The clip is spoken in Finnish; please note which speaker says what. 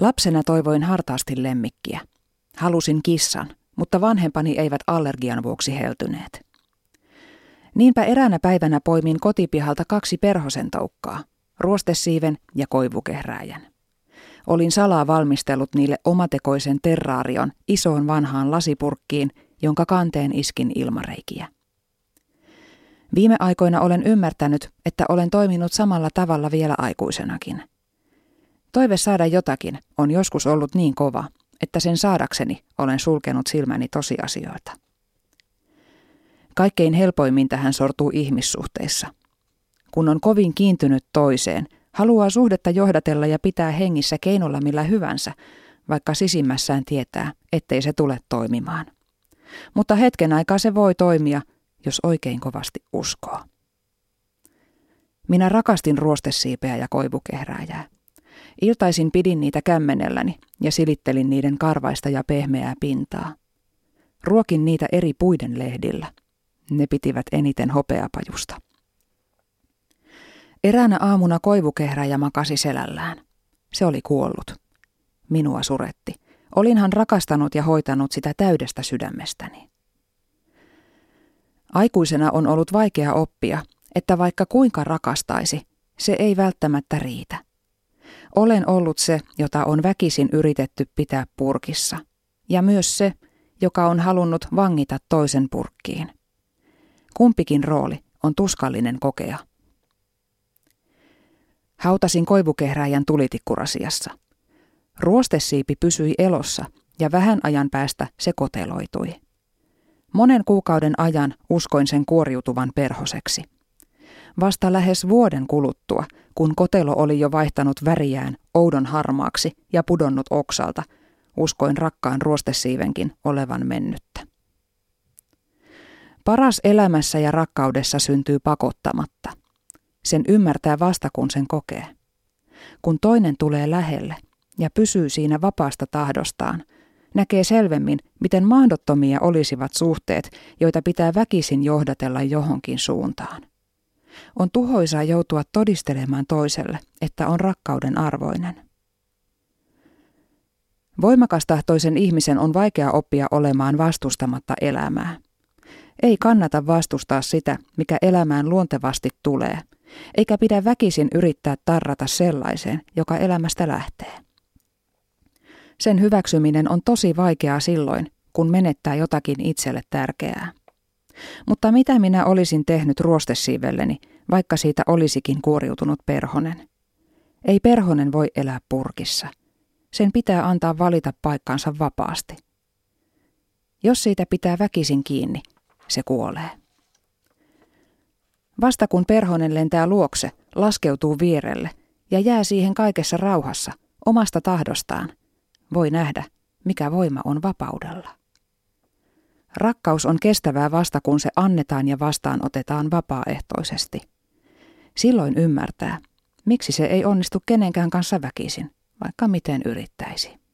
Speaker 1: Lapsena toivoin hartaasti lemmikkiä. Halusin kissan, mutta vanhempani eivät allergian vuoksi heltyneet. Niinpä eräänä päivänä poimin kotipihalta kaksi perhosen toukkaa, ruostesiiven ja koivukehrääjän. Olin salaa valmistellut niille omatekoisen terraarion isoon vanhaan lasipurkkiin, jonka kanteen iskin ilmareikiä. Viime aikoina olen ymmärtänyt, että olen toiminut samalla tavalla vielä aikuisenakin. Toive saada jotakin on joskus ollut niin kova, että sen saadakseni olen sulkenut silmäni tosiasioita. Kaikkein helpoimmin tähän sortuu ihmissuhteissa. Kun on kovin kiintynyt toiseen, haluaa suhdetta johdatella ja pitää hengissä keinolla millä hyvänsä, vaikka sisimmässään tietää, ettei se tule toimimaan. Mutta hetken aikaa se voi toimia, jos oikein kovasti uskoo. Minä rakastin ruostesiipeä ja koivukehrääjää. Iltaisin pidin niitä kämmenelläni ja silittelin niiden karvaista ja pehmeää pintaa. Ruokin niitä eri puiden lehdillä. Ne pitivät eniten hopeapajusta. Eräänä aamuna koivukehräjä makasi selällään. Se oli kuollut. Minua suretti. Olinhan rakastanut ja hoitanut sitä täydestä sydämestäni. Aikuisena on ollut vaikea oppia, että vaikka kuinka rakastaisi, se ei välttämättä riitä. Olen ollut se, jota on väkisin yritetty pitää purkissa, ja myös se, joka on halunnut vangita toisen purkkiin. Kumpikin rooli on tuskallinen kokea. Hautasin koivukehräjän tulitikkurasiassa. Ruostesiipi pysyi elossa ja vähän ajan päästä se koteloitui. Monen kuukauden ajan uskoin sen kuoriutuvan perhoseksi. Vasta lähes vuoden kuluttua, kun kotelo oli jo vaihtanut väriään oudon harmaaksi ja pudonnut oksalta, uskoin rakkaan ruostesiivenkin olevan mennyttä. Paras elämässä ja rakkaudessa syntyy pakottamatta. Sen ymmärtää vasta kun sen kokee. Kun toinen tulee lähelle ja pysyy siinä vapaasta tahdostaan, näkee selvemmin, miten mahdottomia olisivat suhteet, joita pitää väkisin johdatella johonkin suuntaan. On tuhoisaa joutua todistelemaan toiselle, että on rakkauden arvoinen. Voimakastahtoisen ihmisen on vaikea oppia olemaan vastustamatta elämää. Ei kannata vastustaa sitä, mikä elämään luontevasti tulee, eikä pidä väkisin yrittää tarrata sellaiseen, joka elämästä lähtee. Sen hyväksyminen on tosi vaikeaa silloin, kun menettää jotakin itselle tärkeää. Mutta mitä minä olisin tehnyt ruostesiivelleni, vaikka siitä olisikin kuoriutunut perhonen? Ei perhonen voi elää purkissa. Sen pitää antaa valita paikkansa vapaasti. Jos siitä pitää väkisin kiinni, se kuolee. Vasta kun perhonen lentää luokse, laskeutuu vierelle ja jää siihen kaikessa rauhassa, omasta tahdostaan, voi nähdä, mikä voima on vapaudella. Rakkaus on kestävää vasta kun se annetaan ja vastaanotetaan vapaaehtoisesti. Silloin ymmärtää, miksi se ei onnistu kenenkään kanssa väkisin, vaikka miten yrittäisi.